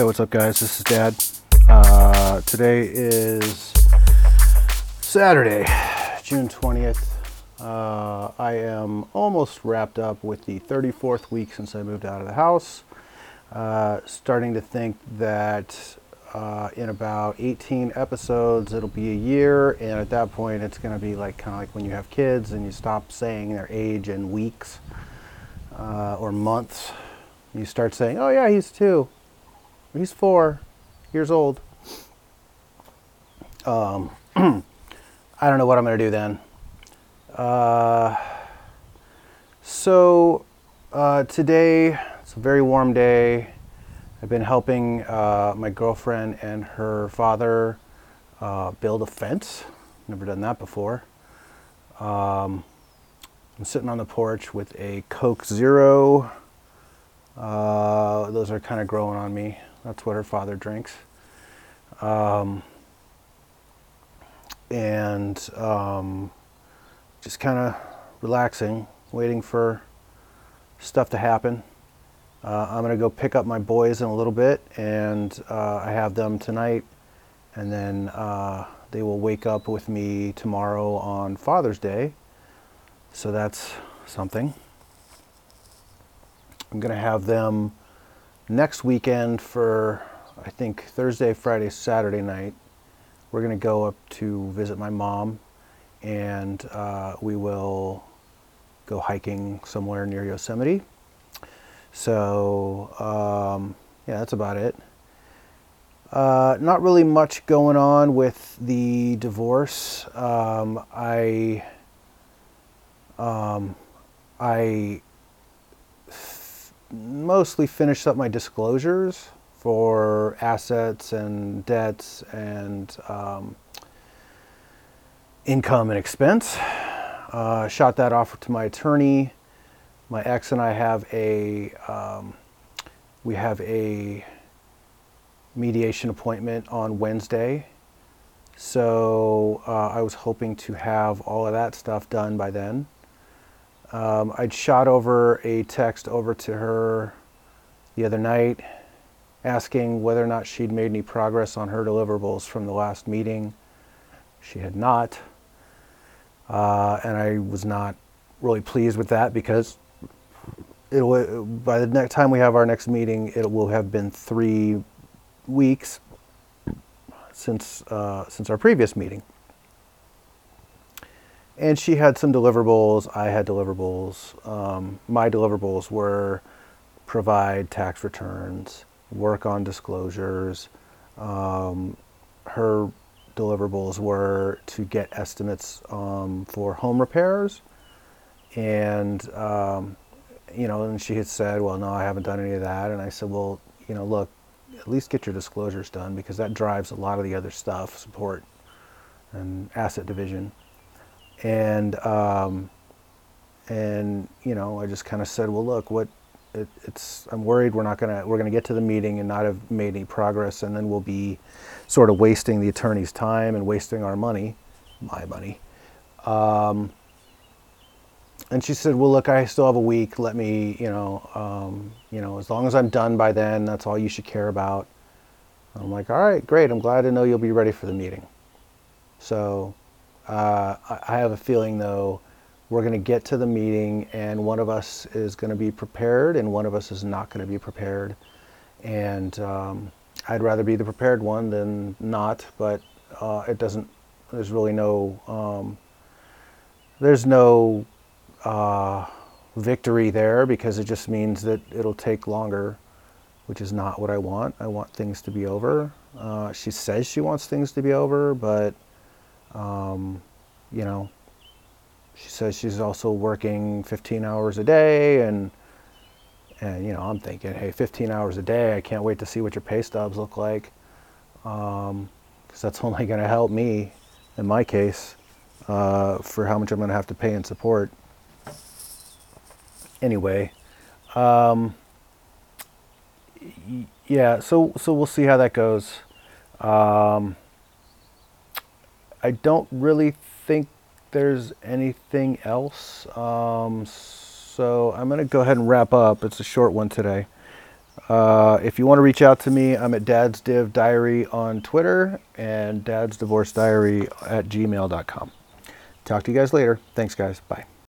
Hey, what's up, guys? This is Dad. Uh, today is Saturday, June 20th. Uh, I am almost wrapped up with the 34th week since I moved out of the house. Uh, starting to think that uh, in about 18 episodes, it'll be a year, and at that point, it's going to be like kind of like when you have kids and you stop saying their age in weeks uh, or months. You start saying, "Oh yeah, he's two, He's four years old. Um, I don't know what I'm going to do then. Uh, so uh, today, it's a very warm day. I've been helping uh, my girlfriend and her father uh, build a fence. Never done that before. Um, I'm sitting on the porch with a Coke Zero. Uh, those are kind of growing on me. That's what her father drinks. Um, and um, just kind of relaxing, waiting for stuff to happen. Uh, I'm going to go pick up my boys in a little bit, and uh, I have them tonight, and then uh, they will wake up with me tomorrow on Father's Day. So that's something. I'm going to have them next weekend for I think Thursday, Friday, Saturday night. We're going to go up to visit my mom, and uh, we will go hiking somewhere near Yosemite. So um, yeah, that's about it. Uh, not really much going on with the divorce. Um, I um, I mostly finished up my disclosures for assets and debts and um, income and expense. Uh, shot that off to my attorney. My ex and I have a um, we have a mediation appointment on Wednesday. So uh, I was hoping to have all of that stuff done by then. Um, I'd shot over a text over to her the other night asking whether or not she'd made any progress on her deliverables from the last meeting. She had not. Uh, and I was not really pleased with that because it'll, by the next time we have our next meeting, it will have been three weeks since, uh, since our previous meeting and she had some deliverables. I had deliverables. Um, my deliverables were provide tax returns, work on disclosures. Um, her deliverables were to get estimates um, for home repairs, and um, you know, and she had said, "Well, no, I haven't done any of that." And I said, "Well, you know, look, at least get your disclosures done because that drives a lot of the other stuff, support and asset division." and um, and you know I just kind of said, well, look, what it, it's I'm worried we're not gonna we're gonna get to the meeting and not have made any progress, and then we'll be sort of wasting the attorney's time and wasting our money, my money. Um, and she said, "Well, look, I still have a week. Let me, you know, um, you know, as long as I'm done by then, that's all you should care about." I'm like, "All right, great. I'm glad to know you'll be ready for the meeting." So uh, I have a feeling, though, we're going to get to the meeting and one of us is going to be prepared and one of us is not going to be prepared. And um, I'd rather be the prepared one than not, but uh, it doesn't, there's really no, um, there's no uh, victory there because it just means that it'll take longer, which is not what I want. I want things to be over. Uh, she says she wants things to be over, but um, you know, she says she's also working 15 hours a day and and you know i'm thinking hey 15 hours a day i can't wait to see what your pay stubs look like um, because that's only going to help me, in my case, uh, for how much I'm going to have to pay in support. Anyway, um, yeah, so so we'll see how that goes. Um, I don't really think there's anything else. Um, so I'm going to go ahead and wrap up. It's a short one today. Uh, if you want to reach out to me, I'm at Dad's Div Diary on Twitter and Dad's Divorce Diary at gmail.com. Talk to you guys later. Thanks, guys. Bye.